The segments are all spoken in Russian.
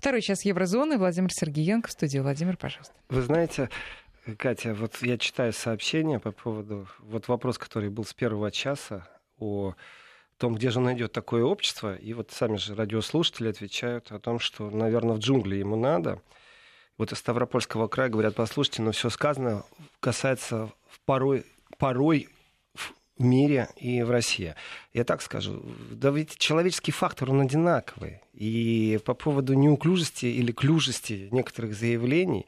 Второй час Еврозоны. Владимир Сергеенко в студии. Владимир, пожалуйста. Вы знаете, Катя, вот я читаю сообщение по поводу... Вот вопрос, который был с первого часа о том, где же найдет такое общество. И вот сами же радиослушатели отвечают о том, что, наверное, в джунгли ему надо. Вот из Ставропольского края говорят, послушайте, но все сказано касается порой, порой в мире и в России. Я так скажу, да ведь человеческий фактор, он одинаковый. И по поводу неуклюжести или клюжести некоторых заявлений,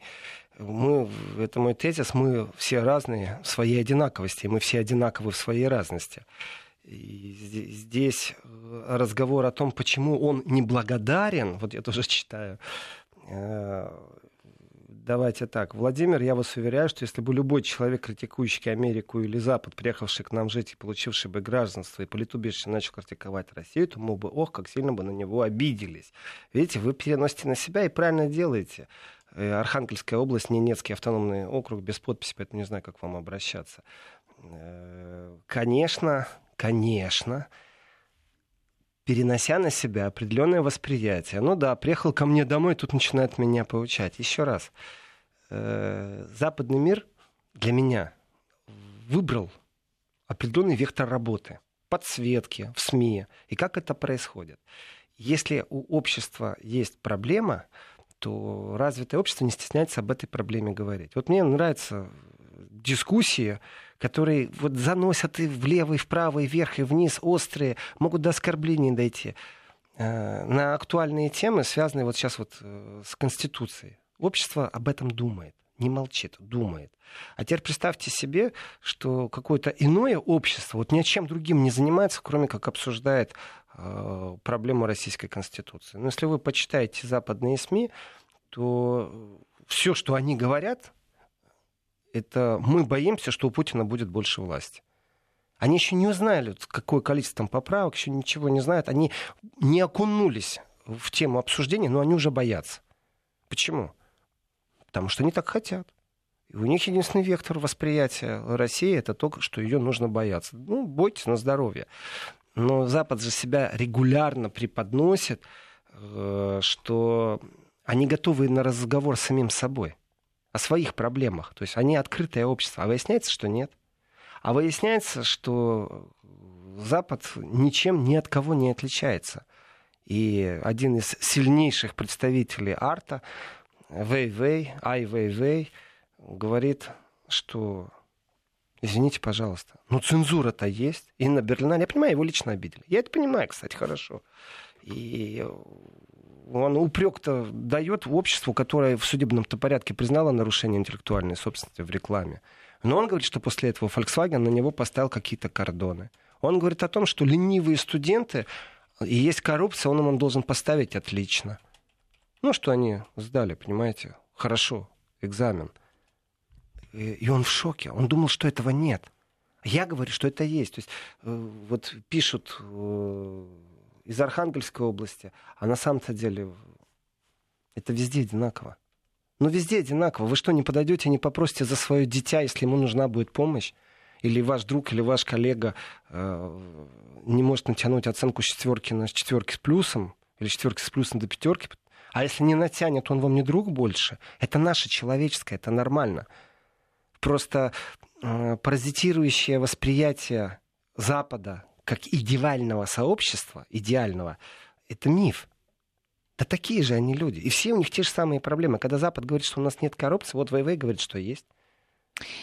мы, это мой тезис, мы все разные в своей одинаковости, мы все одинаковы в своей разности. И здесь разговор о том, почему он неблагодарен, вот я тоже читаю, э, давайте так. Владимир, я вас уверяю, что если бы любой человек, критикующий Америку или Запад, приехавший к нам жить и получивший бы гражданство и политубежище, начал критиковать Россию, то мы бы, ох, как сильно бы на него обиделись. Видите, вы переносите на себя и правильно делаете. Э, Архангельская область, Ненецкий автономный округ, без подписи, поэтому не знаю, как вам обращаться. Э, конечно, конечно, перенося на себя определенное восприятие. Ну да, приехал ко мне домой, тут начинает меня получать. Еще раз. Э, западный мир для меня выбрал определенный вектор работы, подсветки в СМИ. И как это происходит? Если у общества есть проблема, то развитое общество не стесняется об этой проблеме говорить. Вот мне нравятся дискуссии, которые вот заносят и влево, и вправо, и вверх, и вниз, острые, могут до оскорблений дойти э, на актуальные темы, связанные вот сейчас вот э, с Конституцией. Общество об этом думает, не молчит, думает. А теперь представьте себе, что какое-то иное общество вот ни о чем другим не занимается, кроме как обсуждает э, проблему Российской Конституции. Но если вы почитаете западные СМИ, то все, что они говорят, это мы боимся, что у Путина будет больше власти. Они еще не узнали, какое количество там поправок, еще ничего не знают. Они не окунулись в тему обсуждения, но они уже боятся. Почему? Потому что они так хотят. И у них единственный вектор восприятия России это то, что ее нужно бояться. Ну, бойтесь на здоровье. Но Запад же себя регулярно преподносит, э, что они готовы на разговор с самим собой о своих проблемах. То есть они открытое общество. А выясняется, что нет. А выясняется, что Запад ничем ни от кого не отличается. И один из сильнейших представителей арта, Вэй Вэй, Ай Вэй Вэй, говорит, что извините, пожалуйста, ну цензура-то есть. И на Берлинале, я понимаю, его лично обидели. Я это понимаю, кстати, хорошо. И он упрек-то дает обществу, которое в судебном-то порядке признало нарушение интеллектуальной собственности в рекламе. Но он говорит, что после этого Volkswagen на него поставил какие-то кордоны. Он говорит о том, что ленивые студенты, и есть коррупция, он им должен поставить отлично. Ну, что они сдали, понимаете, хорошо, экзамен. И, он в шоке. Он думал, что этого нет. Я говорю, что это есть. То есть э, вот пишут э, из Архангельской области, а на самом-то деле это везде одинаково. Ну, везде одинаково. Вы что, не подойдете, не попросите за свое дитя, если ему нужна будет помощь? Или ваш друг, или ваш коллега э, не может натянуть оценку четверки на четверки с плюсом, или четверки с плюсом до пятерки. А если не натянет, он вам не друг больше. Это наше человеческое, это нормально. Просто э, паразитирующее восприятие Запада как идеального сообщества, идеального, это миф. Да такие же они люди. И все у них те же самые проблемы. Когда Запад говорит, что у нас нет коррупции, вот ВВ говорит, что есть.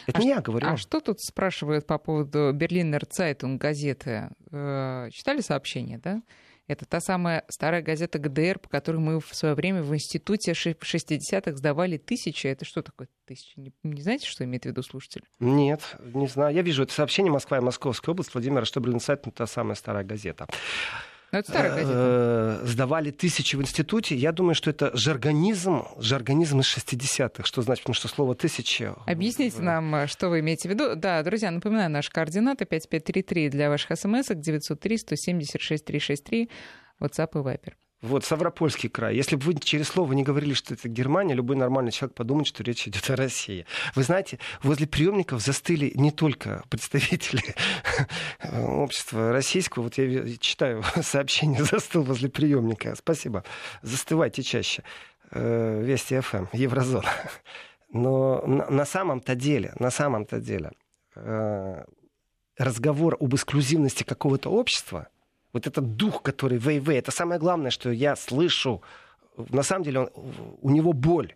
Это а не я говорю. А что тут спрашивают по поводу Берлинер Цайтунг газеты? Э, читали сообщение, да? Это та самая старая газета ГДР, по которой мы в свое время в институте 60-х сдавали тысячи. Это что такое тысячи? Не, не знаете, что имеет в виду слушатель? Нет, не знаю. Я вижу это сообщение Москва и Московская область. Владимир Штоблин сайт, та самая старая газета. Но ну, это старая газета. Э, сдавали тысячи в институте. Я думаю, что это жаргонизм, жаргонизм из 60-х. Что значит, потому что слово «тысяча»... Объясните нам, что вы имеете в виду. Да, друзья, напоминаю, наши координаты 5533 для ваших смс-ок 903 176 363 WhatsApp и Viber. Вот, Ставропольский край. Если бы вы через слово не говорили, что это Германия, любой нормальный человек подумает, что речь идет о России. Вы знаете, возле приемников застыли не только представители общества российского. Вот я читаю сообщение, застыл возле приемника. Спасибо. Застывайте чаще. Э, Вести ФМ, Еврозона. Но на самом-то деле, на самом-то деле, э, разговор об эксклюзивности какого-то общества – вот этот дух, который вей-вей, это самое главное, что я слышу. На самом деле он, у него боль.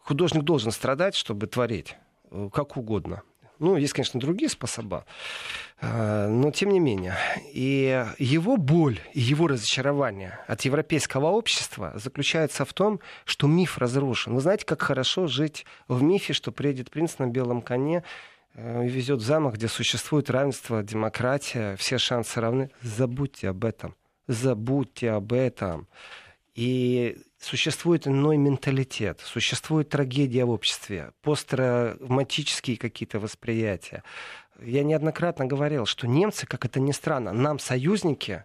Художник должен страдать, чтобы творить э, как угодно. Ну, есть, конечно, другие способы, э, но тем не менее. И его боль, и его разочарование от европейского общества заключается в том, что миф разрушен. Вы знаете, как хорошо жить в мифе, что приедет принц на белом коне, Э, везет в замок, где существует равенство, демократия, все шансы равны. Забудьте об этом. Забудьте об этом. И существует иной менталитет, существует трагедия в обществе, посттравматические какие-то восприятия. Я неоднократно говорил, что немцы, как это ни странно, нам союзники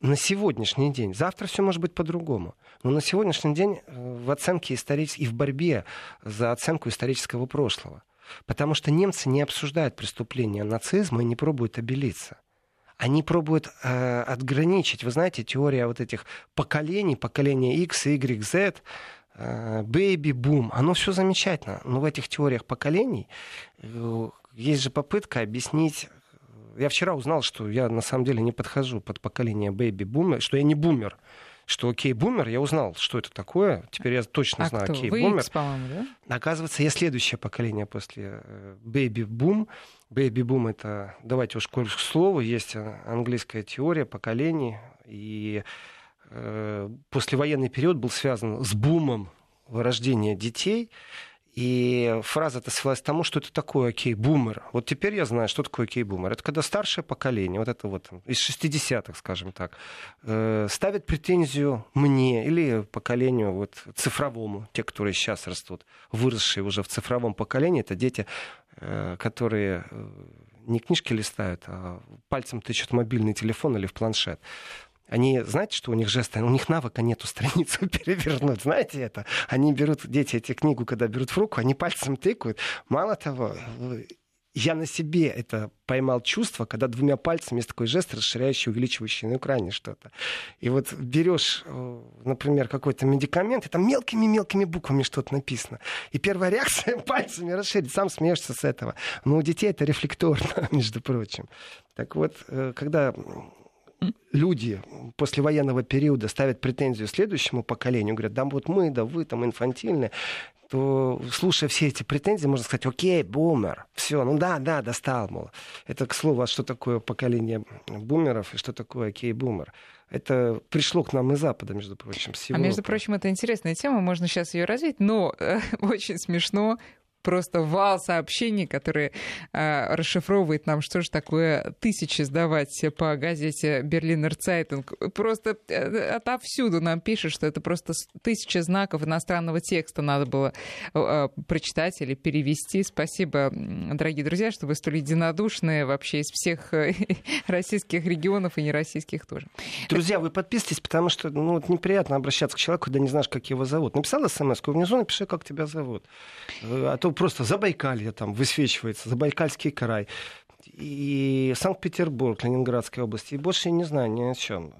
на сегодняшний день. Завтра все может быть по-другому. Но на сегодняшний день э, в оценке исторической и в борьбе за оценку исторического прошлого – Потому что немцы не обсуждают преступления нацизма и не пробуют обелиться. Они пробуют э, отграничить, вы знаете, теория вот этих поколений, поколения X, Y, Z, бэйби-бум, оно все замечательно. Но в этих теориях поколений э, есть же попытка объяснить я вчера узнал, что я на самом деле не подхожу под поколение бэйби-бумер, что я не бумер что OK boomer, я узнал, что это такое. Теперь я точно а знаю OK boomer. по-моему, да? Оказывается, я следующее поколение после бэйби бум. Бэйби бум это, давайте уж к слову, есть английская теория поколений. И э, послевоенный период был связан с бумом рождения детей. И фраза-то свелась к тому, что это такое OK boomer. Вот теперь я знаю, что такое OK boomer. Это когда старшее поколение, вот это вот из 60-х, скажем так, э, ставит претензию мне или поколению вот, цифровому, те, которые сейчас растут, выросшие уже в цифровом поколении, это дети, э, которые э, не книжки листают, а пальцем тычут мобильный телефон или в планшет. Они, знаете, что у них жесты? У них навыка нету страницу перевернуть. Знаете это? Они берут, дети, эти книгу, когда берут в руку, они пальцем тыкают. Мало того, я на себе это поймал чувство, когда двумя пальцами есть такой жест, расширяющий, увеличивающий на экране что-то. И вот берешь, э, например, какой-то медикамент, и там мелкими-мелкими буквами что-то написано. И первая реакция пальцами расширить, сам смеешься с этого. Но у детей это рефлекторно, между прочим. Так вот, э, когда люди после военного периода ставят претензию следующему поколению, говорят, да вот мы, да вы там инфантильны, то, слушая все эти претензии, можно сказать, окей, бумер, все, ну да, да, достал, мол. Это, к слову, а что такое поколение бумеров и что такое окей, бумер? Это пришло к нам из Запада, между прочим, с А между прочим, это интересная тема, можно сейчас ее развить, но э, очень смешно просто вал сообщений, которые э, расшифровывает нам, что же такое тысячи сдавать по газете Берлинер Цайтинг. Просто э, отовсюду нам пишут, что это просто тысяча знаков иностранного текста надо было э, прочитать или перевести. Спасибо, дорогие друзья, что вы столь единодушные вообще из всех э, российских регионов и нероссийских тоже. Друзья, вы подписывайтесь, потому что ну, вот неприятно обращаться к человеку, когда не знаешь, как его зовут. Написал смс внизу напиши, как тебя зовут. Э, а то просто Забайкалье там высвечивается, Забайкальский край. И Санкт-Петербург, Ленинградская область. И больше я не знаю ни о чем.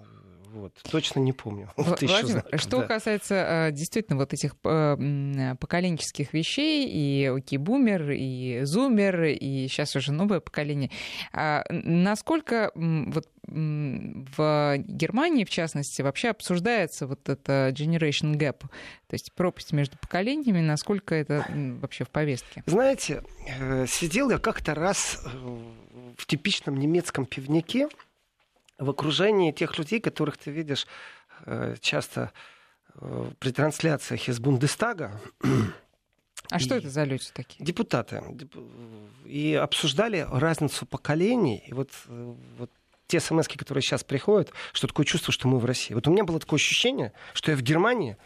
Вот, точно не помню. Владимир, знаков, что да. касается э, действительно вот этих э, поколенческих вещей, и окей, бумер, и зумер, и сейчас уже новое поколение, а насколько вот в Германии, в частности, вообще обсуждается вот это generation gap, то есть пропасть между поколениями, насколько это вообще в повестке? Знаете, э, сидел я как-то раз в типичном немецком пивнике, в окружении тех людей, которых ты видишь э, часто э, при трансляциях из Бундестага. А и что это за люди такие? Депутаты. И обсуждали разницу поколений. И вот, э, вот те смс, которые сейчас приходят, что такое чувство, что мы в России. Вот у меня было такое ощущение, что я в Германии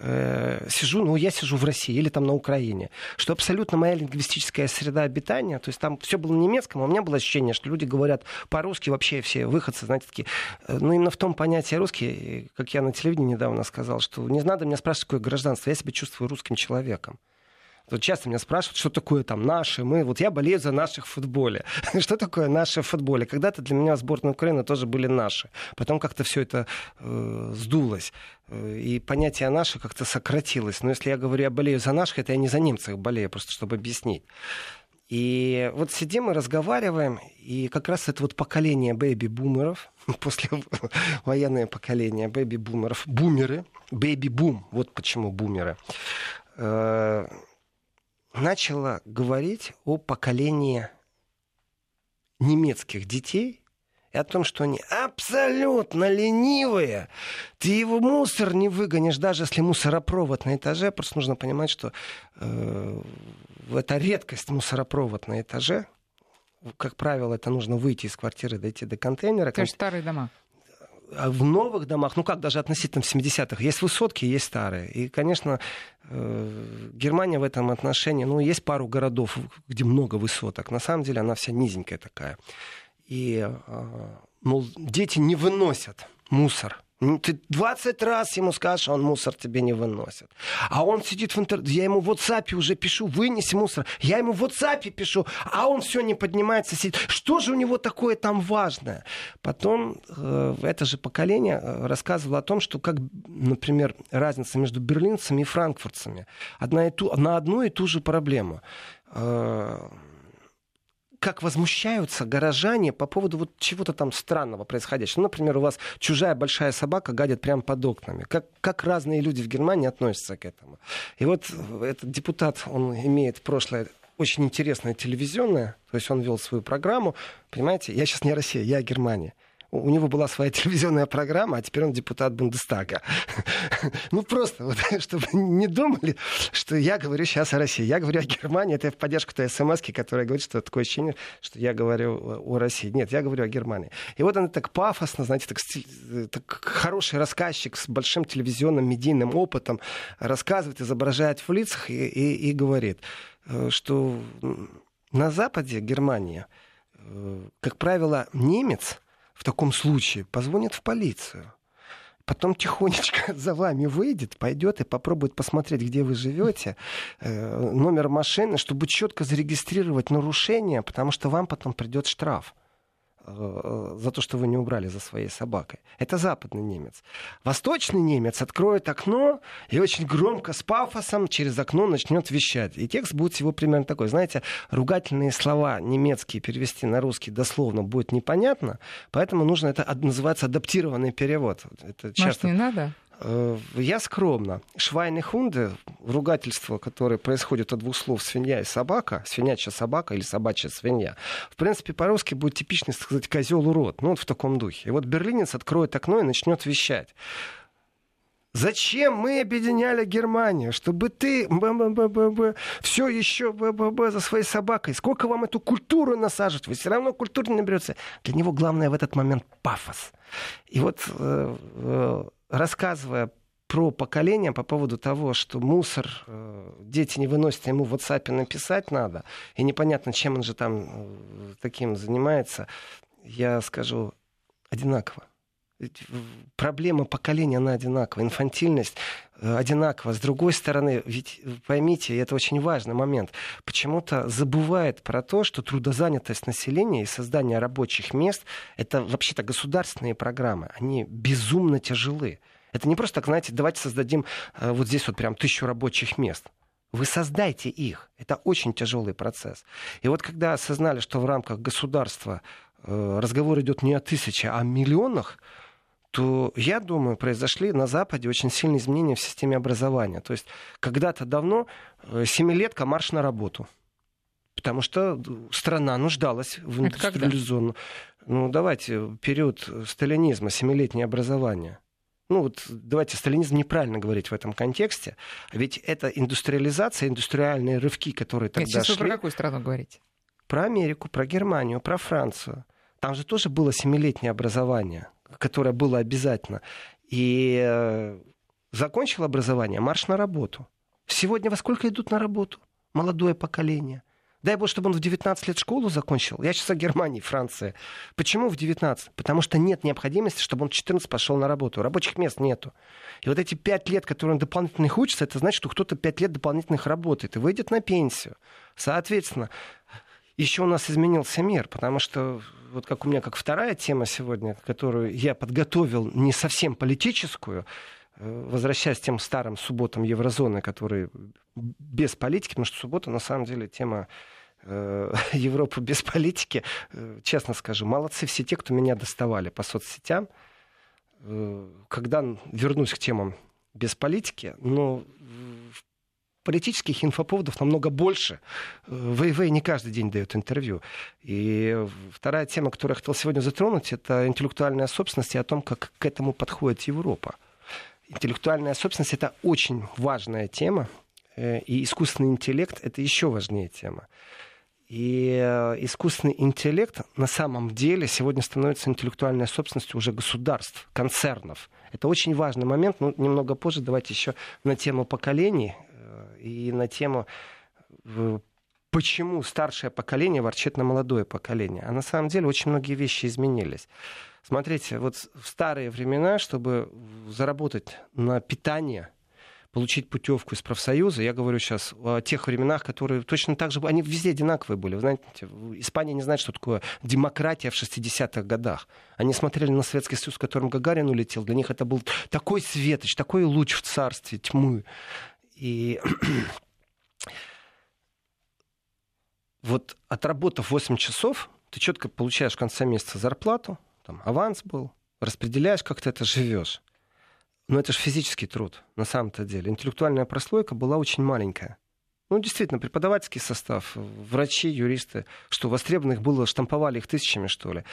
э, сижу, ну, я сижу в России или там на Украине, что абсолютно моя лингвистическая среда обитания, то есть там все было на немецком, а у меня было ощущение, что люди говорят по-русски, вообще все выходцы, знаете, такие, э, ну, именно в том понятии русский, как я на телевидении недавно сказал, что не надо меня спрашивать, какое гражданство, я себя чувствую русским человеком. Вот часто меня спрашивают, что такое там наши, мы. Вот я болею за наших в футболе. что такое наши в футболе? Когда-то для меня сборная Украины тоже были наши. Потом как-то все это э, сдулось. Э, и понятие «наши» как-то сократилось. Но если я говорю, я болею за наших, это я не за немцев болею, просто чтобы объяснить. И вот сидим и разговариваем, и как раз это вот поколение бэйби-бумеров, после военное поколение бэйби-бумеров, бумеры, бэйби-бум, вот почему бумеры, э, начала говорить о поколении немецких детей и о том, что они абсолютно ленивые. Ты его мусор не выгонишь, даже если мусоропровод на этаже. Просто нужно понимать, что э, это редкость мусоропровод на этаже. Как правило, это нужно выйти из квартиры, дойти до контейнера. То есть старые дома. А в новых домах, ну как даже относительно в 70-х, есть высотки, есть старые. И, конечно, э, Германия в этом отношении, ну, есть пару городов, где много высоток. На самом деле она вся низенькая такая. И, мол, дети не выносят мусор ну, ты 20 раз ему скажешь, а он мусор тебе не выносит. А он сидит в интернете, я ему в WhatsApp уже пишу, вынеси мусор. Я ему в WhatsApp пишу, а он все не поднимается, сидит. Что же у него такое там важное? Потом э, это же поколение э, рассказывало о том, что как, например, разница между берлинцами и франкфуртцами. Одна и ту, на одну и ту же проблему. Э, как возмущаются горожане по поводу вот чего-то там странного происходящего. Например, у вас чужая большая собака гадит прямо под окнами. Как, как разные люди в Германии относятся к этому. И вот этот депутат, он имеет прошлое очень интересное телевизионное, то есть он вел свою программу. Понимаете, я сейчас не Россия, я Германия у него была своя телевизионная программа, а теперь он депутат Бундестага. ну, просто, вот, чтобы не думали, что я говорю сейчас о России. Я говорю о Германии. Это в поддержку той смс которая говорит, что такое ощущение, что я говорю о России. Нет, я говорю о Германии. И вот он так пафосно, знаете, так, так хороший рассказчик с большим телевизионным медийным опытом рассказывает, изображает в лицах и, и, и говорит, э, что на Западе Германия, э, как правило, немец — в таком случае позвонит в полицию. Потом тихонечко за вами выйдет, пойдет и попробует посмотреть, где вы живете, э, номер машины, чтобы четко зарегистрировать нарушение, потому что вам потом придет штраф. Э, за то, что вы не убрали за своей собакой. Это западный немец. Восточный немец откроет окно и очень громко, с пафосом через окно начнет вещать. И текст будет всего примерно такой. Знаете, ругательные слова немецкие перевести на русский дословно будет непонятно, поэтому нужно это называется адаптированный перевод. Это часто... Может, не надо? Э, я скромно. Швайнехунде, ругательство, которое происходит от двух слов свинья и собака, свинячья собака или собачья свинья, в принципе, по-русски будет типичный, сказать, козел урод. Ну, вот в таком духе. И вот берлинец откроет окно и начнет вещать. Зачем мы объединяли Германию? Чтобы ты все еще за своей собакой. Сколько вам эту культуру насаживать? Вы все равно культура не наберется. Для него главное в этот момент пафос. И вот э, э, рассказывая про поколение по поводу того, что мусор э, дети не выносят, ему в WhatsApp написать надо, и непонятно, чем он же там э, таким занимается, я скажу одинаково. Проблема поколения, она одинакова. Инфантильность э, одинакова. С другой стороны, ведь поймите, это очень важный момент, почему-то забывает про то, что трудозанятость населения и создание рабочих мест — это вообще-то государственные программы. Они безумно тяжелы. Это не просто так, знаете, давайте создадим э, вот здесь вот прям тысячу рабочих мест. Вы создайте их. Это очень тяжелый процесс. И вот когда осознали, что в рамках государства э, разговор идет не о тысяче, а о миллионах, то, я думаю, произошли на Западе очень сильные изменения в системе образования. То есть когда-то давно э, семилетка марш на работу. Потому что страна нуждалась в индустриализованном... Ну, давайте, период сталинизма, семилетнее образование ну вот давайте сталинизм неправильно говорить в этом контексте, ведь это индустриализация, индустриальные рывки, которые тогда Нет, сейчас шли. вы про какую страну говорите? Про Америку, про Германию, про Францию. Там же тоже было семилетнее образование, которое было обязательно. И э, закончил образование, марш на работу. Сегодня во сколько идут на работу? Молодое поколение. Дай бог, чтобы он в 19 лет школу закончил. Я сейчас о Германии, Франции. Почему в 19? Потому что нет необходимости, чтобы он в 14 пошел на работу. Рабочих мест нету. И вот эти 5 лет, которые он дополнительных учится, это значит, что кто-то 5 лет дополнительных работает и выйдет на пенсию. Соответственно, еще у нас изменился мир, потому что вот как у меня как вторая тема сегодня, которую я подготовил не совсем политическую, э, возвращаясь к тем старым субботам еврозоны, которые без политики, потому что суббота на самом деле тема э, Европы без политики, э, честно скажу, молодцы все те, кто меня доставали по соцсетям. Когда вернусь к темам без политики, но политических инфоповодов намного больше. ВВ не каждый день дает интервью. И вторая тема, которую я хотел сегодня затронуть, это интеллектуальная собственность и о том, как к этому подходит Европа. Интеллектуальная собственность — это очень важная тема, э, и искусственный интеллект — это еще важнее тема. И э, искусственный интеллект на самом деле сегодня становится интеллектуальной собственностью уже государств, концернов. Это очень важный момент, но немного позже давайте еще на тему поколений и на тему почему старшее поколение ворчит на молодое поколение. А на самом деле очень многие вещи изменились. Смотрите, вот в старые времена, чтобы заработать на питание, получить путевку из профсоюза, я говорю сейчас о тех временах, которые точно так же, они везде одинаковые были. Вы знаете, Испания не знает, что такое демократия в 60-х годах. Они смотрели на Советский Союз, в котором Гагарин улетел. Для них это был такой светоч, такой луч в царстве тьмы. И вот отработав 8 часов, ты четко получаешь в конце месяца зарплату, там аванс был, распределяешь, как ты это живешь. Но это же физический труд, на самом-то деле. Интеллектуальная прослойка была очень маленькая. Ну, действительно, преподавательский состав, врачи, юристы, что востребованных было, штамповали их тысячами, что ли.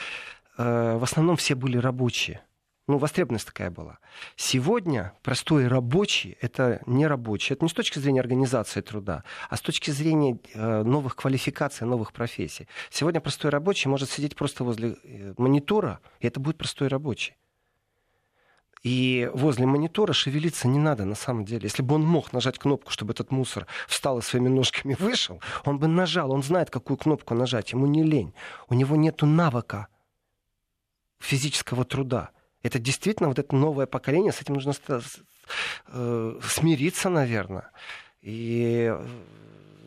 Э, в основном все были рабочие. Ну, востребованность такая была. Сегодня простой рабочий — это не рабочий. Это не с точки зрения организации труда, а с точки зрения э, новых квалификаций, новых профессий. Сегодня простой рабочий может сидеть просто возле э, монитора, и это будет простой рабочий. И возле монитора шевелиться не надо на самом деле. Если бы он мог нажать кнопку, чтобы этот мусор встал и своими ножками вышел, он бы нажал. Он знает, какую кнопку нажать. Ему не лень. У него нет навыка физического труда. Это действительно вот это новое поколение, с этим нужно э, смириться, наверное. И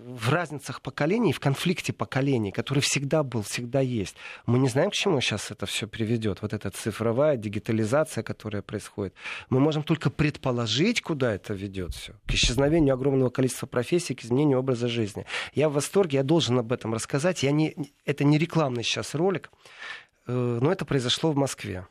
в разницах поколений, в конфликте поколений, который всегда был, всегда есть. Мы не знаем, к чему сейчас это все приведет. Вот эта цифровая дигитализация, которая происходит. Мы можем только предположить, куда это ведет все. К исчезновению огромного количества профессий, к изменению образа жизни. Я в восторге, я должен об этом рассказать. Я не, это не рекламный сейчас ролик, э, но это произошло в Москве.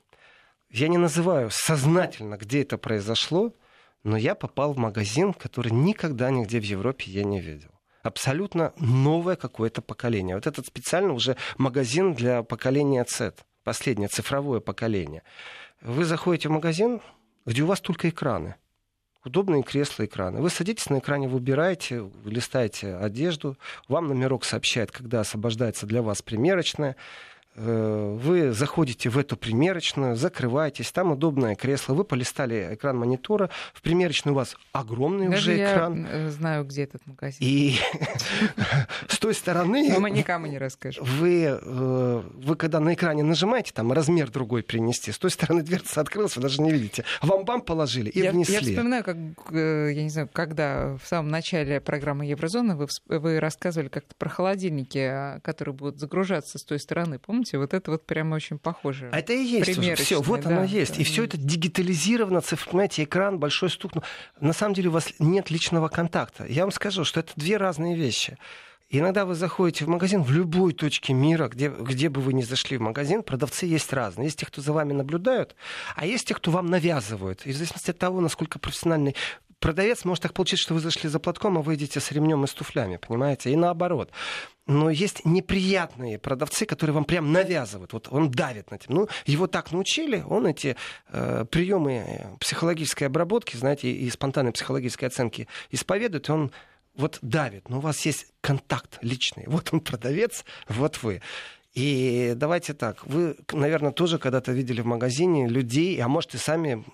Я не называю сознательно, где это произошло, но я попал в магазин, который никогда нигде в Европе я не видел. Абсолютно новое какое-то поколение. Вот этот специально уже магазин для поколения Z, последнее цифровое поколение. Вы заходите в магазин, где у вас только экраны. Удобные кресла, экраны. Вы садитесь на экране, выбираете, листаете одежду, вам номерок сообщает, когда освобождается для вас примерочная. Э, вы заходите в эту примерочную, закрываетесь, там удобное кресло, вы полистали экран монитора, в примерочной у вас огромный Даже уже экран. Я э, знаю, где этот магазин. И с той стороны... Но мы никому не расскажем. Вы, э, вы когда на экране нажимаете, там размер другой принести, с той стороны дверца открылась, вы даже не видите. Вам бам положили и я, внесли. Я вспоминаю, как, я не знаю, когда в самом начале программы Еврозоны вы, вы рассказывали как-то про холодильники, а, которые будут загружаться с той стороны. Помните? Помните, вот это вот прямо очень похоже. А это и есть уже. Все, вот да, оно есть. Да, и все это дигитализировано, цифр, понимаете, экран, большой стук. Но на самом деле у вас нет личного контакта. Я вам скажу, что это две разные вещи. Иногда вы заходите в магазин в любой точке мира, где, где бы вы ни зашли в магазин, продавцы есть разные. Есть те, кто за вами наблюдают, а есть те, кто вам навязывают. И в зависимости от того, насколько профессиональный продавец может так получить, что вы зашли за платком, а вы идете с ремнем и с туфлями, понимаете? И наоборот. Но есть неприятные продавцы, которые вам прям навязывают. Вот он давит на этим. Ну, его так научили, он эти э, приемы психологической обработки, знаете, и спонтанной психологической оценки исповедует, и он вот давит. Но у вас есть контакт личный. Вот он продавец, вот вы. И давайте так, вы, наверное, тоже когда-то видели в магазине людей, а может и сами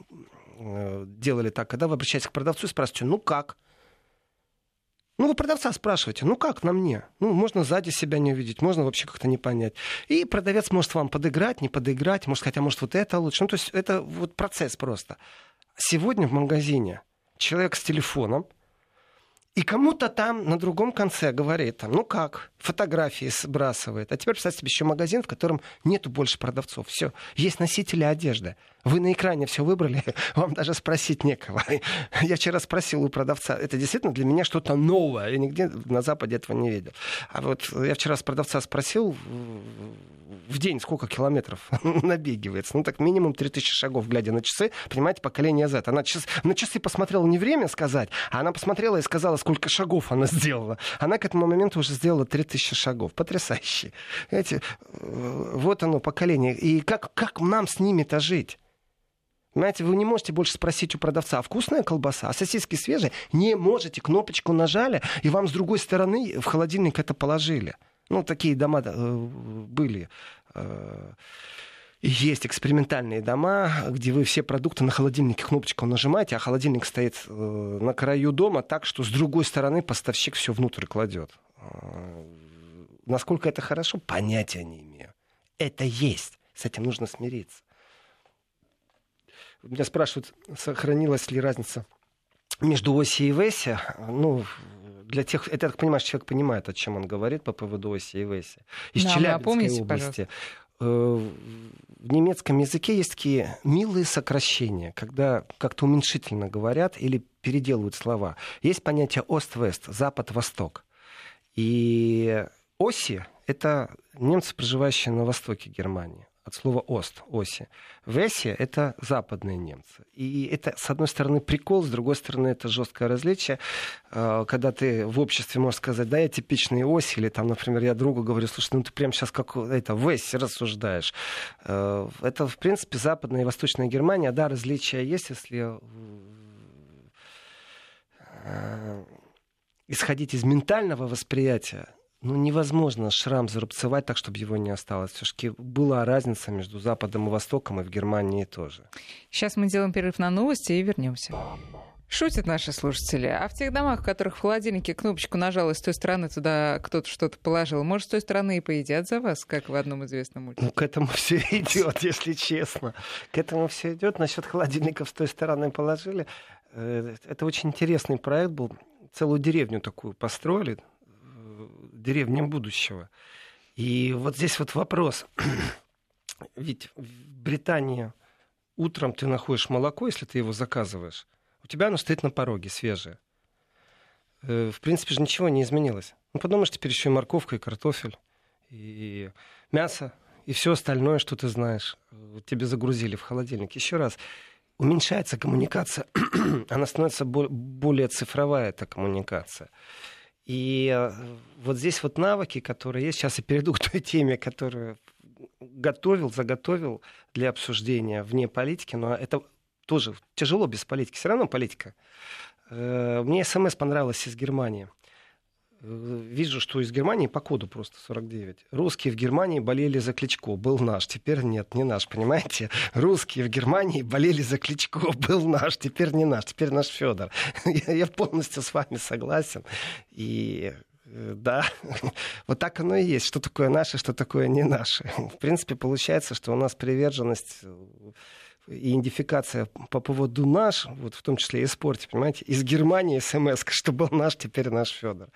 делали так, когда вы обращаетесь к продавцу и спрашиваете, ну как? Ну, вы продавца спрашиваете, ну как на мне? Ну, можно сзади себя не увидеть, можно вообще как-то не понять. И продавец может вам подыграть, не подыграть, может, хотя, может, вот это лучше. Ну, то есть это вот процесс просто. Сегодня в магазине человек с телефоном, и кому-то там на другом конце говорит, ну как, фотографии сбрасывает. А теперь представьте себе еще магазин, в котором нету больше продавцов. Все, есть носители одежды. Вы на экране все выбрали, вам даже спросить некого. Я вчера спросил у продавца, это действительно для меня что-то новое. Я нигде на Западе этого не видел. А вот я вчера с продавца спросил, в день сколько километров набегивается? Ну, так минимум 3000 шагов, глядя на часы. Понимаете, поколение Z. Она час... на часы посмотрела не время сказать, а она посмотрела и сказала, сколько шагов она сделала. Она к этому моменту уже сделала 3000 шагов. Потрясающе. Знаете, э, вот оно, поколение. И как, как нам с ними-то жить? Понимаете, вы не можете больше спросить у продавца, а вкусная колбаса, а сосиски свежие? Не можете, кнопочку нажали, и вам с другой стороны в холодильник это положили. Ну, такие дома э, были. Э, есть экспериментальные дома, где вы все продукты на холодильнике кнопочку нажимаете, а холодильник стоит э, на краю дома так, что с другой стороны поставщик все внутрь кладет. Насколько это хорошо, понятия не имею. Это есть. С этим нужно смириться. Меня спрашивают, сохранилась ли разница между оси и веси. Ну, для тех, это, я так понимаю, человек понимает, о чем он говорит по поводу оси и веси. Из да, Челябинской области. Пожалуйста. Э, в немецком языке есть такие милые сокращения, когда как-то уменьшительно говорят или переделывают слова. Есть понятие ост-вест, запад-восток. И оси — это немцы, проживающие на востоке Германии от слова «ост», «оси». Веси — это западные немцы. И это, с одной стороны, прикол, с другой стороны, это жесткое различие. А, когда ты в обществе можешь сказать, да, я типичный оси, или там, например, я другу говорю, слушай, ну ты прямо сейчас как это, веси рассуждаешь. А, это, в принципе, западная и восточная Германия. Да, различия есть, если а, исходить из ментального восприятия, ну, невозможно шрам зарубцевать так, чтобы его не осталось. Все-таки была разница между Западом и Востоком, и в Германии тоже. Сейчас мы делаем перерыв на новости и вернемся. Шутят наши слушатели. А в тех домах, в которых в холодильнике кнопочку нажал, и с той стороны туда кто-то что-то положил, может, с той стороны и поедят за вас, как в одном известном мультике? Ну, к этому все идет, если честно. К этому все идет. Насчет холодильника с той стороны положили. Э, это очень интересный проект был. Целую деревню такую построили деревням будущего. И вот здесь вот вопрос. Ведь в Британии утром ты находишь молоко, если ты его заказываешь. У тебя оно стоит на пороге, свежее. Э, в принципе же ничего не изменилось. Ну, подумаешь, теперь еще и морковка, и картофель, и мясо, и все остальное, что ты знаешь. Тебе загрузили в холодильник. Еще раз, уменьшается коммуникация. Она становится более цифровая, эта коммуникация. И э, вот здесь вот навыки, которые есть, сейчас я перейду к той теме, которую готовил, заготовил для обсуждения вне политики, но это тоже тяжело без политики, все равно политика. Э, мне смс понравилось из Германии. Вижу, что из Германии по коду просто 49. Русские в Германии болели за Кличко. Был наш, теперь нет, не наш, понимаете? Русские в Германии болели за Кличко. Был наш, теперь не наш, теперь наш Федор. Я, я полностью с вами согласен. И э, да, вот так оно и есть. Что такое наше, что такое не наше. В принципе, получается, что у нас приверженность и идентификация по поводу наш, вот в том числе и спорте, понимаете, из Германии смс, что был наш, теперь наш Федор.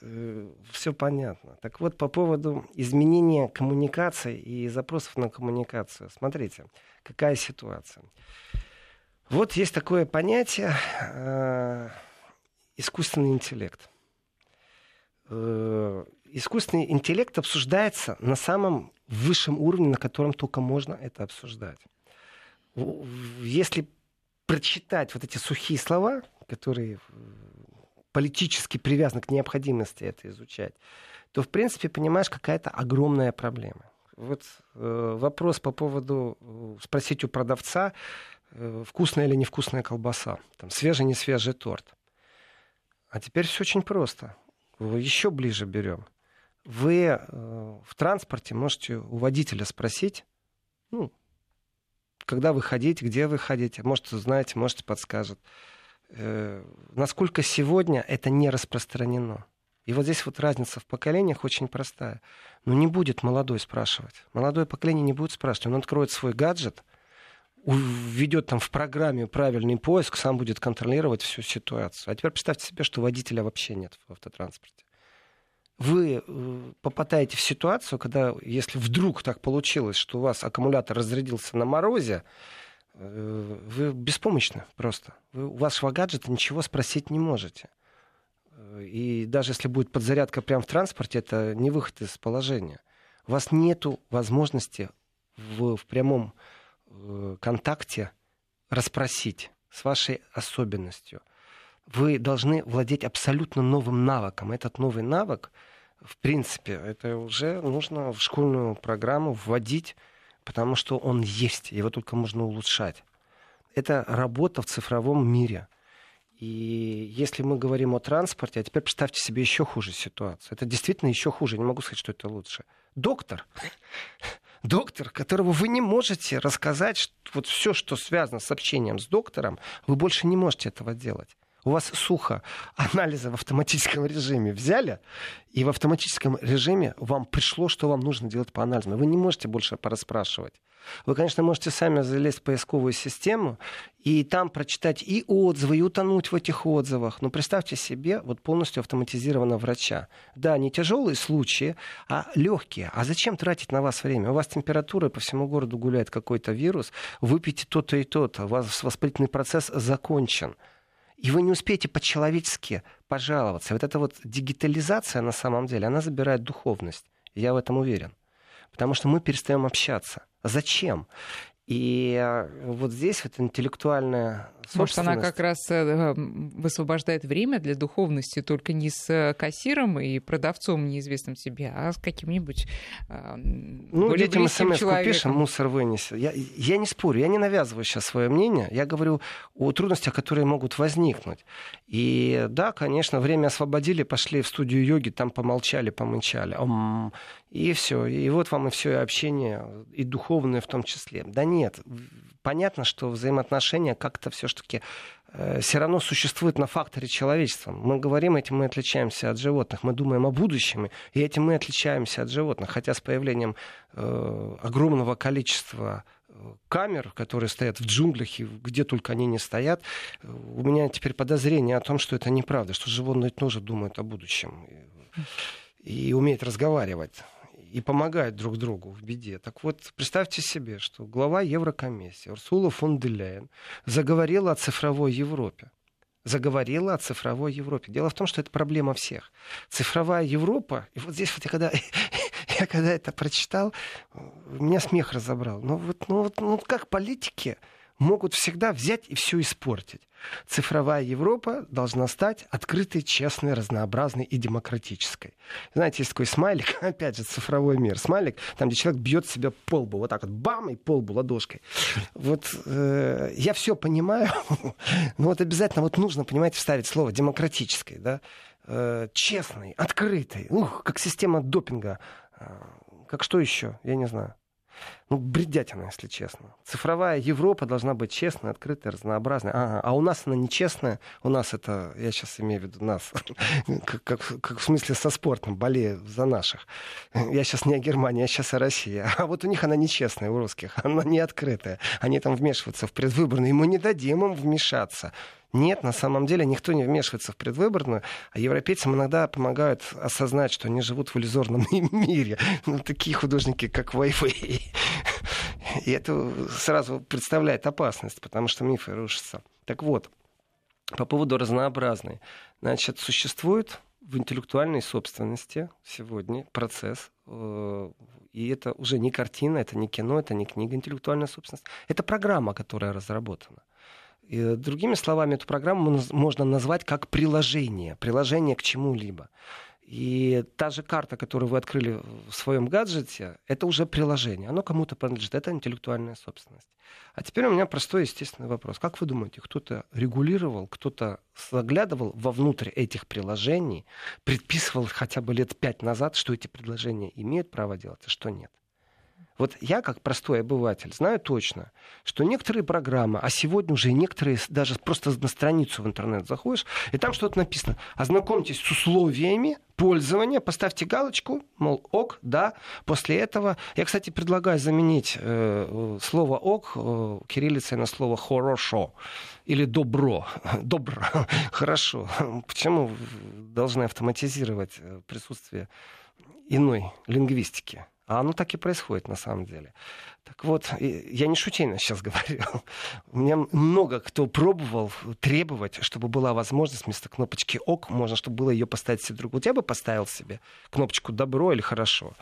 Э, Все понятно. Так вот, по поводу изменения коммуникации и запросов на коммуникацию. Смотрите, какая ситуация. Вот есть такое понятие э, искусственный интеллект. Э, искусственный интеллект обсуждается на самом высшем уровне, на котором только можно это обсуждать если прочитать вот эти сухие слова, которые политически привязаны к необходимости это изучать, то, в принципе, понимаешь, какая-то огромная проблема. Вот э, вопрос по поводу э, спросить у продавца, э, вкусная или невкусная колбаса, там, свежий, не свежий торт. А теперь все очень просто. Еще ближе берем. Вы э, в транспорте можете у водителя спросить, ну, когда выходить, где выходить, может, знаете, может, подскажет. Э, насколько сегодня это не распространено. И вот здесь вот разница в поколениях очень простая. Но не будет молодой спрашивать. Молодое поколение не будет спрашивать. Он откроет свой гаджет, введет там в программе правильный поиск, сам будет контролировать всю ситуацию. А теперь представьте себе, что водителя вообще нет в автотранспорте. Вы э, попадаете в ситуацию, когда, если вдруг так получилось, что у вас аккумулятор разрядился на морозе, э, вы беспомощны просто. Вы, у вашего гаджета ничего спросить не можете. И даже если будет подзарядка прямо в транспорте, это не выход из положения. У вас нет возможности в, в прямом э, контакте расспросить с вашей особенностью. Вы должны владеть абсолютно новым навыком. Этот новый навык, в принципе, это уже нужно в школьную программу вводить, потому что он есть, его только можно улучшать. Это работа в цифровом мире – и если мы говорим о транспорте, а теперь представьте себе еще хуже ситуацию. Это действительно еще хуже, не могу сказать, что это лучше. Доктор, доктор, которого вы не можете рассказать вот все, что связано с общением с доктором, вы больше не можете этого делать. У вас сухо анализы в автоматическом режиме взяли, и в автоматическом режиме вам пришло, что вам нужно делать по анализам. Вы не можете больше порасспрашивать. Вы, конечно, можете сами залезть в поисковую систему и там прочитать и отзывы, и утонуть в этих отзывах. Но представьте себе вот полностью автоматизированного врача. Да, не тяжелые случаи, а легкие. А зачем тратить на вас время? У вас температура, по всему городу гуляет какой-то вирус, выпейте то-то и то-то, у вас воспалительный процесс закончен. И вы не успеете по-человечески пожаловаться. Вот эта вот дигитализация на самом деле, она забирает духовность. Я в этом уверен. Потому что мы перестаем общаться. Зачем? И э, вот здесь вот интеллектуальная может, она как раз э, высвобождает время для духовности только не с э, кассиром и продавцом неизвестным себе, а с каким-нибудь ну, более детям смс пишем, мусор вынесет. Я, я не спорю, я не навязываю сейчас свое мнение, я говорю о трудностях, которые могут возникнуть. И да, конечно, время освободили, пошли в студию йоги, там помолчали, помычали. И все. И вот вам и все общение, и духовное в том числе. Да нет, понятно, что взаимоотношения как-то все-таки э, все равно существуют на факторе человечества. Мы говорим, этим мы отличаемся от животных. Мы думаем о будущем, и этим мы отличаемся от животных. Хотя с появлением э, огромного количества э, камер, которые стоят в джунглях и где только они не стоят, у меня теперь подозрение о том, что это неправда, что животные тоже думают о будущем и, и умеют разговаривать и помогают друг другу в беде. Так вот, представьте себе, что глава Еврокомиссии Урсула фон де Лейн заговорила о цифровой Европе. Заговорила о цифровой Европе. Дело в том, что это проблема всех. Цифровая Европа, и вот здесь вот я когда, я когда это прочитал, меня смех разобрал. Ну вот, ну вот ну, как политики могут всегда взять и все испортить. Цифровая Европа должна стать открытой, честной, разнообразной и демократической. Знаете, есть такой смайлик, опять же, цифровой мир. Смайлик, там, где человек бьет себя по лбу, вот так вот, бам, и по лбу ладошкой. Вот э, я все понимаю, но вот обязательно вот нужно, понимаете, вставить слово демократической, да, э, честной, открытой, ух, как система допинга. Э, как что еще? Я не знаю. Ну, бредятина, если честно. Цифровая Европа должна быть честная, открытая, разнообразная. Ага, а у нас она нечестная. У нас это, я сейчас имею в виду нас, как, как, как в смысле со спортом, болею за наших. Я сейчас не о Германии, я сейчас о России. А вот у них она нечестная, у русских. Она не открытая. Они там вмешиваются в предвыборные. Мы не дадим им вмешаться. Нет, на самом деле никто не вмешивается в предвыборную, а европейцам иногда помогают осознать, что они живут в иллюзорном мире. Ну, такие художники, как Вайфей. И это сразу представляет опасность, потому что мифы рушатся. Так вот, по поводу разнообразной. Значит, существует в интеллектуальной собственности сегодня процесс, э, и это уже не картина, это не кино, это не книга интеллектуальная собственность, это программа, которая разработана. И, другими словами, эту программу можно назвать как приложение, приложение к чему-либо. И та же карта, которую вы открыли в своем гаджете, это уже приложение. Оно кому-то принадлежит. Это интеллектуальная собственность. А теперь у меня простой естественный вопрос. Как вы думаете, кто-то регулировал, кто-то заглядывал вовнутрь этих приложений, предписывал хотя бы лет пять назад, что эти предложения имеют право делать, а что нет? Вот я, как простой обыватель, знаю точно, что некоторые программы, а сегодня уже некоторые даже просто на страницу в интернет заходишь, и там что-то написано. Ознакомьтесь с условиями пользования, поставьте галочку, мол, ок, да. После этого, я, кстати, предлагаю заменить э, слово ок э, кириллицей на слово хорошо или добро. Добро. Хорошо. Почему должны автоматизировать э, присутствие иной лингвистики? А оно так и происходит на самом деле. Так вот, я не шутейно сейчас говорю. У меня много кто пробовал требовать, чтобы была возможность вместо кнопочки ОК, можно, чтобы было ее поставить себе другую. Вот я бы поставил себе кнопочку добро или хорошо.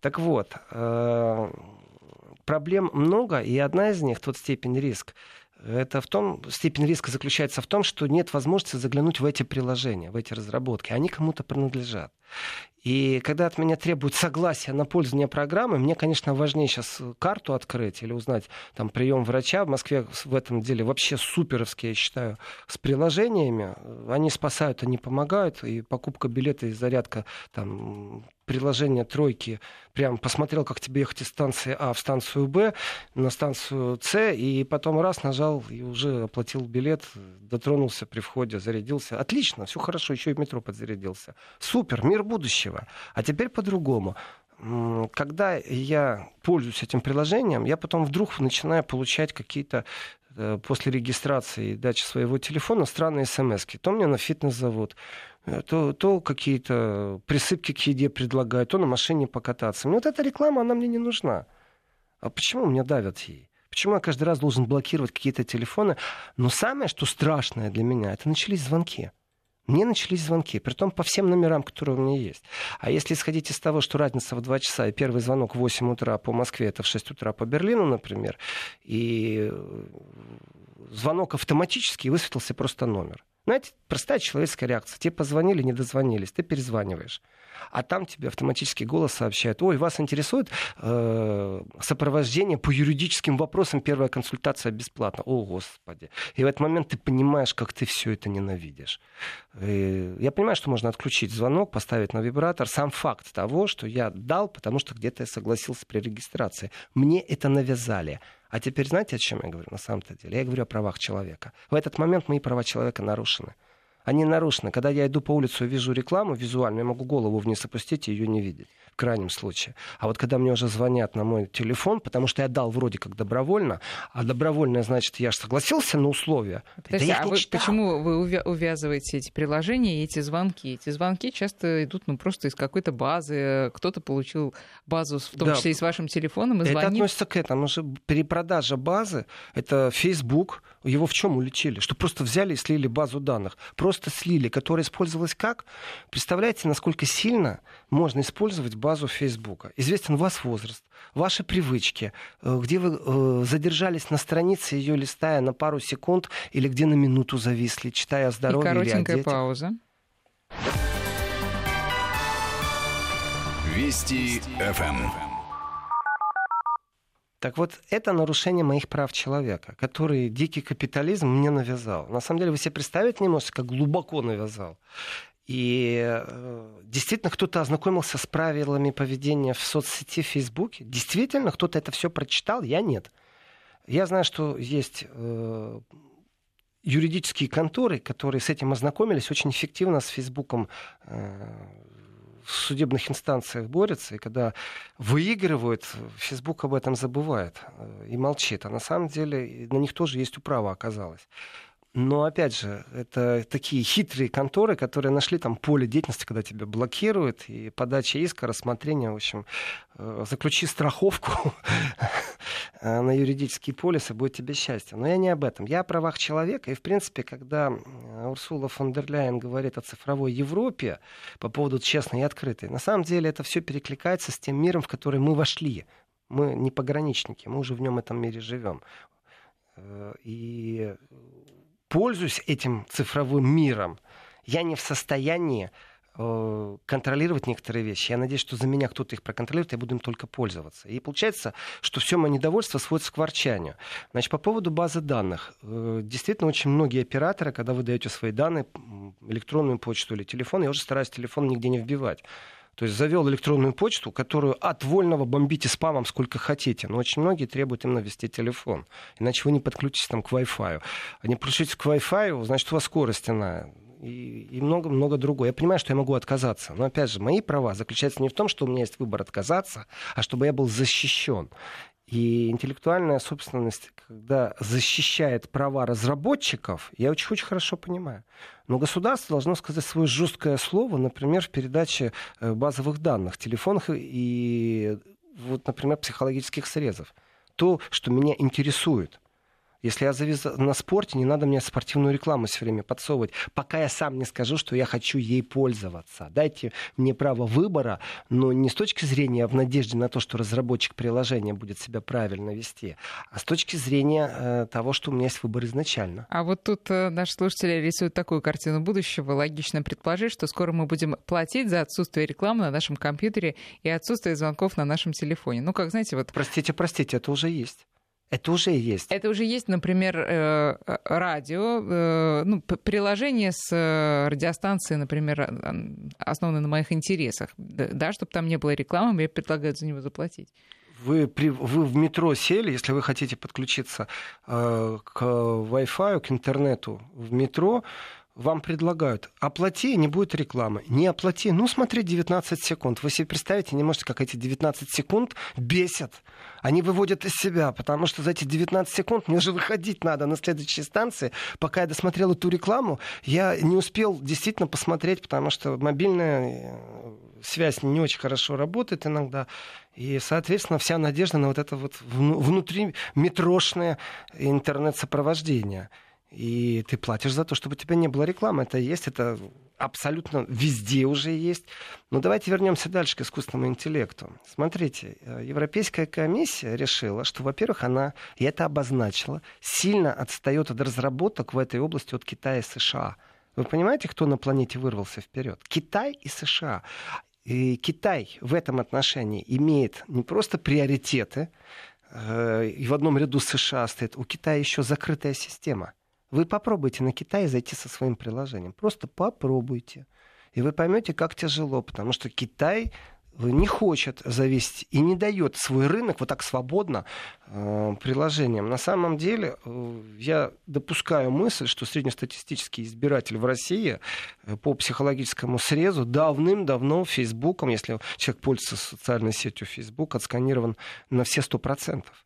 Так вот, э, проблем много, и одна из них, тот степень риск, это в том, степень риска заключается в том, что нет возможности заглянуть в эти приложения, в эти разработки. Они кому-то принадлежат. И когда от меня требуют согласия на пользование программой, мне, конечно, важнее сейчас карту открыть или узнать там прием врача. В Москве в этом деле вообще суперовские, я считаю, с приложениями. Они спасают, они помогают. И покупка билета и зарядка там приложение тройки, прям посмотрел, как тебе ехать из станции А в станцию Б, на станцию С, и потом раз нажал и уже оплатил билет, дотронулся при входе, зарядился. Отлично, все хорошо, еще и метро подзарядился. Супер, мир будущего. А теперь по-другому когда я пользуюсь этим приложением, я потом вдруг начинаю получать какие-то э, после регистрации и дачи своего телефона странные смс -ки. То мне на фитнес зовут, то, то какие-то присыпки к еде предлагают, то на машине покататься. Мне вот эта реклама, она мне не нужна. А почему мне давят ей? Почему я каждый раз должен блокировать какие-то телефоны? Но самое, что страшное для меня, это начались звонки. Мне начались звонки, при том по всем номерам, которые у меня есть. А если исходить из того, что разница в 2 часа, и первый звонок в 8 утра по Москве, это в 6 утра по Берлину, например, и звонок автоматически, высветился просто номер. Знаете, простая человеческая реакция. Тебе позвонили, не дозвонились, ты перезваниваешь а там тебе автоматический голос сообщает, ой, вас интересует э, сопровождение по юридическим вопросам, первая консультация бесплатна. О, Господи. И в этот момент ты понимаешь, как ты все это ненавидишь. И я понимаю, что можно отключить звонок, поставить на вибратор. Сам факт того, что я дал, потому что где-то я согласился при регистрации. Мне это навязали. А теперь знаете, о чем я говорю на самом-то деле? Я говорю о правах человека. В этот момент мои права человека нарушены они нарушены. Когда я иду по улице и вижу рекламу визуально, я могу голову вниз опустить и ее не видеть в крайнем случае. А вот когда мне уже звонят на мой телефон, потому что я дал вроде как добровольно, а добровольно, значит, я же согласился на условия. Подожди, да а вы, почему вы увязываете эти приложения и эти звонки? Эти звонки часто идут ну, просто из какой-то базы. Кто-то получил базу, в том да. числе и с вашим телефоном, и звонит. Это относится к этому. Же перепродажа базы, это Facebook, его в чем уличили? Что просто взяли и слили базу данных. Просто слили, которая использовалась как? Представляете, насколько сильно можно использовать базу Фейсбука. Известен ваш возраст, ваши привычки, э, где вы э, задержались на странице ее листая на пару секунд или где на минуту зависли, читая о здоровье И коротенькая или о пауза. Вести ФМ. Так вот, это нарушение моих прав человека, который дикий капитализм мне навязал. На самом деле, вы себе представить не можете, как глубоко навязал. И э, действительно кто-то ознакомился с правилами поведения в соцсети в Фейсбуке. Действительно кто-то это все прочитал, я нет. Я знаю, что есть э, юридические конторы, которые с этим ознакомились, очень эффективно с Фейсбуком э, в судебных инстанциях борются, и когда выигрывают, Фейсбук об этом забывает и молчит. А на самом деле на них тоже есть управа оказалось. Но, опять же, это такие хитрые конторы, которые нашли там поле деятельности, когда тебя блокируют, и подача иска, рассмотрение, в общем, э, заключи страховку на юридические полисы, будет тебе счастье. Но я не об этом. Я о правах человека. И, в принципе, когда Урсула фон дер Ляйен говорит о цифровой Европе по поводу честной и открытой, на самом деле это все перекликается с тем миром, в который мы вошли. Мы не пограничники, мы уже в нем этом мире живем. Э, и пользуюсь этим цифровым миром, я не в состоянии э, контролировать некоторые вещи. Я надеюсь, что за меня кто-то их проконтролирует, я буду им только пользоваться. И получается, что все мое недовольство сводится к ворчанию. Значит, по поводу базы данных. Э, действительно, очень многие операторы, когда вы даете свои данные, электронную почту или телефон, я уже стараюсь телефон нигде не вбивать. То есть завел электронную почту, которую от вольного бомбите спамом сколько хотите. Но очень многие требуют именно ввести телефон. Иначе вы не подключитесь там к Wi-Fi. А не подключитесь к Wi-Fi, значит, у вас скорость она и много-много другое. Я понимаю, что я могу отказаться. Но, опять же, мои права заключаются не в том, что у меня есть выбор отказаться, а чтобы я был защищен. И интеллектуальная собственность, когда защищает права разработчиков, я очень-очень хорошо понимаю. Но государство должно сказать свое жесткое слово, например, в передаче э, базовых данных, телефонных и, вот, например, психологических срезов. То, что меня интересует – если я завис на спорте, не надо мне спортивную рекламу все время подсовывать, пока я сам не скажу, что я хочу ей пользоваться. Дайте мне право выбора, но не с точки зрения а в надежде на то, что разработчик приложения будет себя правильно вести, а с точки зрения э, того, что у меня есть выбор изначально. А вот тут э, наши слушатели рисуют такую картину будущего. Логично предположить, что скоро мы будем платить за отсутствие рекламы на нашем компьютере и отсутствие звонков на нашем телефоне. Ну, как знаете, вот... Простите, простите, это уже есть. Это уже есть. Это уже есть, например, э, радио, э, ну, приложение с э, радиостанцией, например, основанное на моих интересах. Да, чтобы там не было рекламы, мне предлагают за него заплатить. Вы, при, вы в метро сели, если вы хотите подключиться э, к Wi-Fi, к интернету в метро, вам предлагают, оплати, не будет рекламы. Не оплати, ну смотри, 19 секунд. Вы себе представите, не можете, как эти 19 секунд бесят. Они выводят из себя, потому что за эти 19 секунд мне уже выходить надо на следующей станции. Пока я досмотрел эту рекламу, я не успел действительно посмотреть, потому что мобильная э, связь не очень хорошо работает иногда. И, соответственно, вся надежда на вот это вот внутри метрошное интернет-сопровождение. И ты платишь за то, чтобы у тебя не было рекламы. Это есть, это абсолютно везде уже есть. Но давайте вернемся дальше к искусственному интеллекту. Смотрите, э, Европейская комиссия решила, что, во-первых, она, и это обозначила, сильно отстает от разработок в этой области от Китая и США. Вы понимаете, кто на планете вырвался вперед? Китай и США. И Китай в этом отношении имеет не просто приоритеты, э, и в одном ряду США стоит, у Китая еще закрытая система – вы попробуйте на Китай зайти со своим приложением. Просто попробуйте. И вы поймете, как тяжело, потому что Китай не хочет зависеть и не дает свой рынок вот так свободно э, приложениям. На самом деле э, я допускаю мысль, что среднестатистический избиратель в России э, по психологическому срезу давным-давно Фейсбуком, если человек пользуется социальной сетью Facebook, отсканирован на все сто процентов.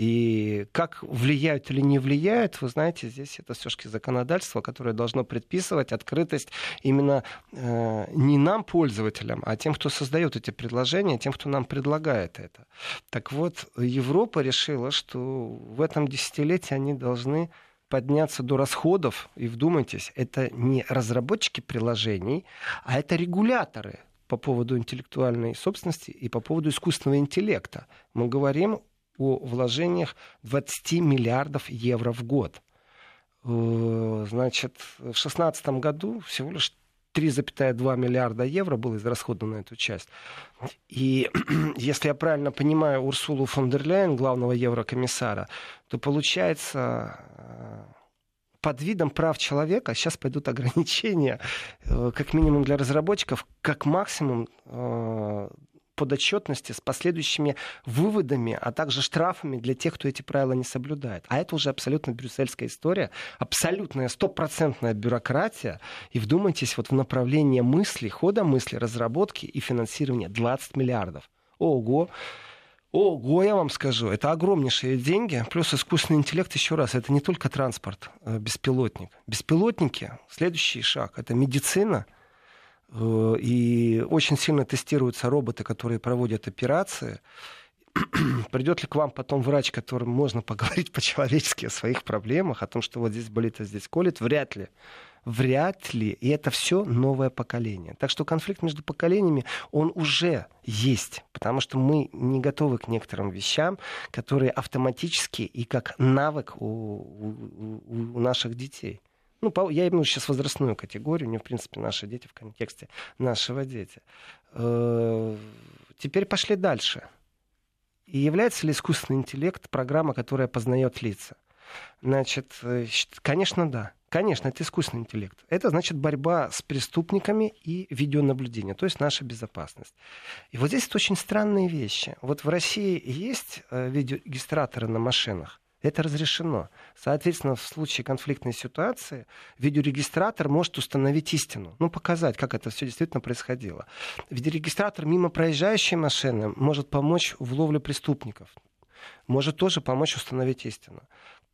И как влияют или не влияют, вы знаете, здесь это все-таки законодательство, которое должно предписывать открытость именно э, не нам, пользователям, а тем, кто создает эти предложения, тем, кто нам предлагает это. Так вот, Европа решила, что в этом десятилетии они должны подняться до расходов, и вдумайтесь, это не разработчики приложений, а это регуляторы по поводу интеллектуальной собственности и по поводу искусственного интеллекта. Мы говорим о вложениях 20 миллиардов евро в год. Э, значит, в 2016 году всего лишь 3,2 миллиарда евро было израсходовано на эту часть. И если я правильно понимаю Урсулу фон дер Ляйен, главного еврокомиссара, то получается э, под видом прав человека сейчас пойдут ограничения, э, как минимум для разработчиков, как максимум подотчетности с последующими выводами, а также штрафами для тех, кто эти правила не соблюдает. А это уже абсолютно брюссельская история, абсолютная стопроцентная бюрократия. И вдумайтесь вот в направление мысли, хода мысли, разработки и финансирования 20 миллиардов. Ого! Ого, я вам скажу, это огромнейшие деньги, плюс искусственный интеллект, еще раз, это не только транспорт, э, беспилотник. Беспилотники, следующий шаг, это медицина – и очень сильно тестируются роботы, которые проводят операции. Придет ли к вам потом врач, которым можно поговорить по-человечески о своих проблемах, о том, что вот здесь болит, а здесь колет? Вряд ли. Вряд ли. И это все новое поколение. Так что конфликт между поколениями, он уже есть. Потому что мы не готовы к некоторым вещам, которые автоматически и как навык у, у, у наших детей. Ну, я имею сейчас возрастную категорию, не в принципе, наши дети в контексте нашего дети. Э, теперь пошли дальше. И является ли искусственный интеллект программа, которая познает лица? Значит, э, конечно, да. Конечно, это искусственный интеллект. Это значит борьба с преступниками и видеонаблюдение, то есть наша безопасность. И вот здесь это очень странные вещи. Вот в России есть э, видеорегистраторы на машинах. Это разрешено. Соответственно, в случае конфликтной ситуации видеорегистратор может установить истину, ну, показать, как это все действительно происходило. Видеорегистратор мимо проезжающей машины может помочь в ловле преступников, может тоже помочь установить истину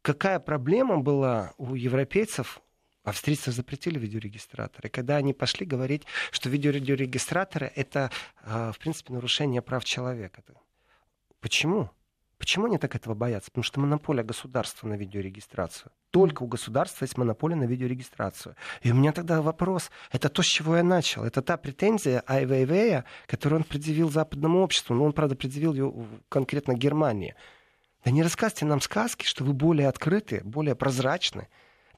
какая проблема была у европейцев, австрийцев запретили видеорегистраторы. Когда они пошли говорить, что видеорегистраторы это, а, в принципе, нарушение прав человека. Почему? Почему они так этого боятся? Потому что монополия государства на видеорегистрацию. Только у государства есть монополия на видеорегистрацию. И у меня тогда вопрос, это то, с чего я начал. Это та претензия Ай которую он предъявил западному обществу. Но он, правда, предъявил ее конкретно Германии. Да не рассказывайте нам сказки, что вы более открыты, более прозрачны.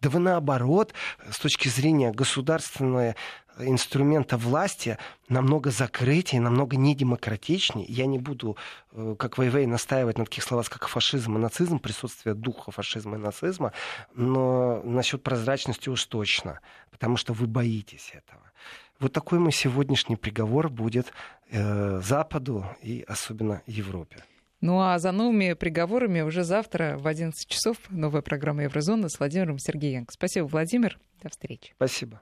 Да вы наоборот, с точки зрения государственного инструмента власти, намного закрытие, намного недемократичнее. Я не буду, э, как Вейвей, настаивать на таких словах, как фашизм и нацизм, присутствие духа фашизма и нацизма, но насчет прозрачности уж точно, потому что вы боитесь этого. Вот такой мой сегодняшний приговор будет э, Западу и особенно Европе. Ну а за новыми приговорами уже завтра в 11 часов новая программа Еврозона с Владимиром Сергеенко. Спасибо, Владимир. До встречи. Спасибо.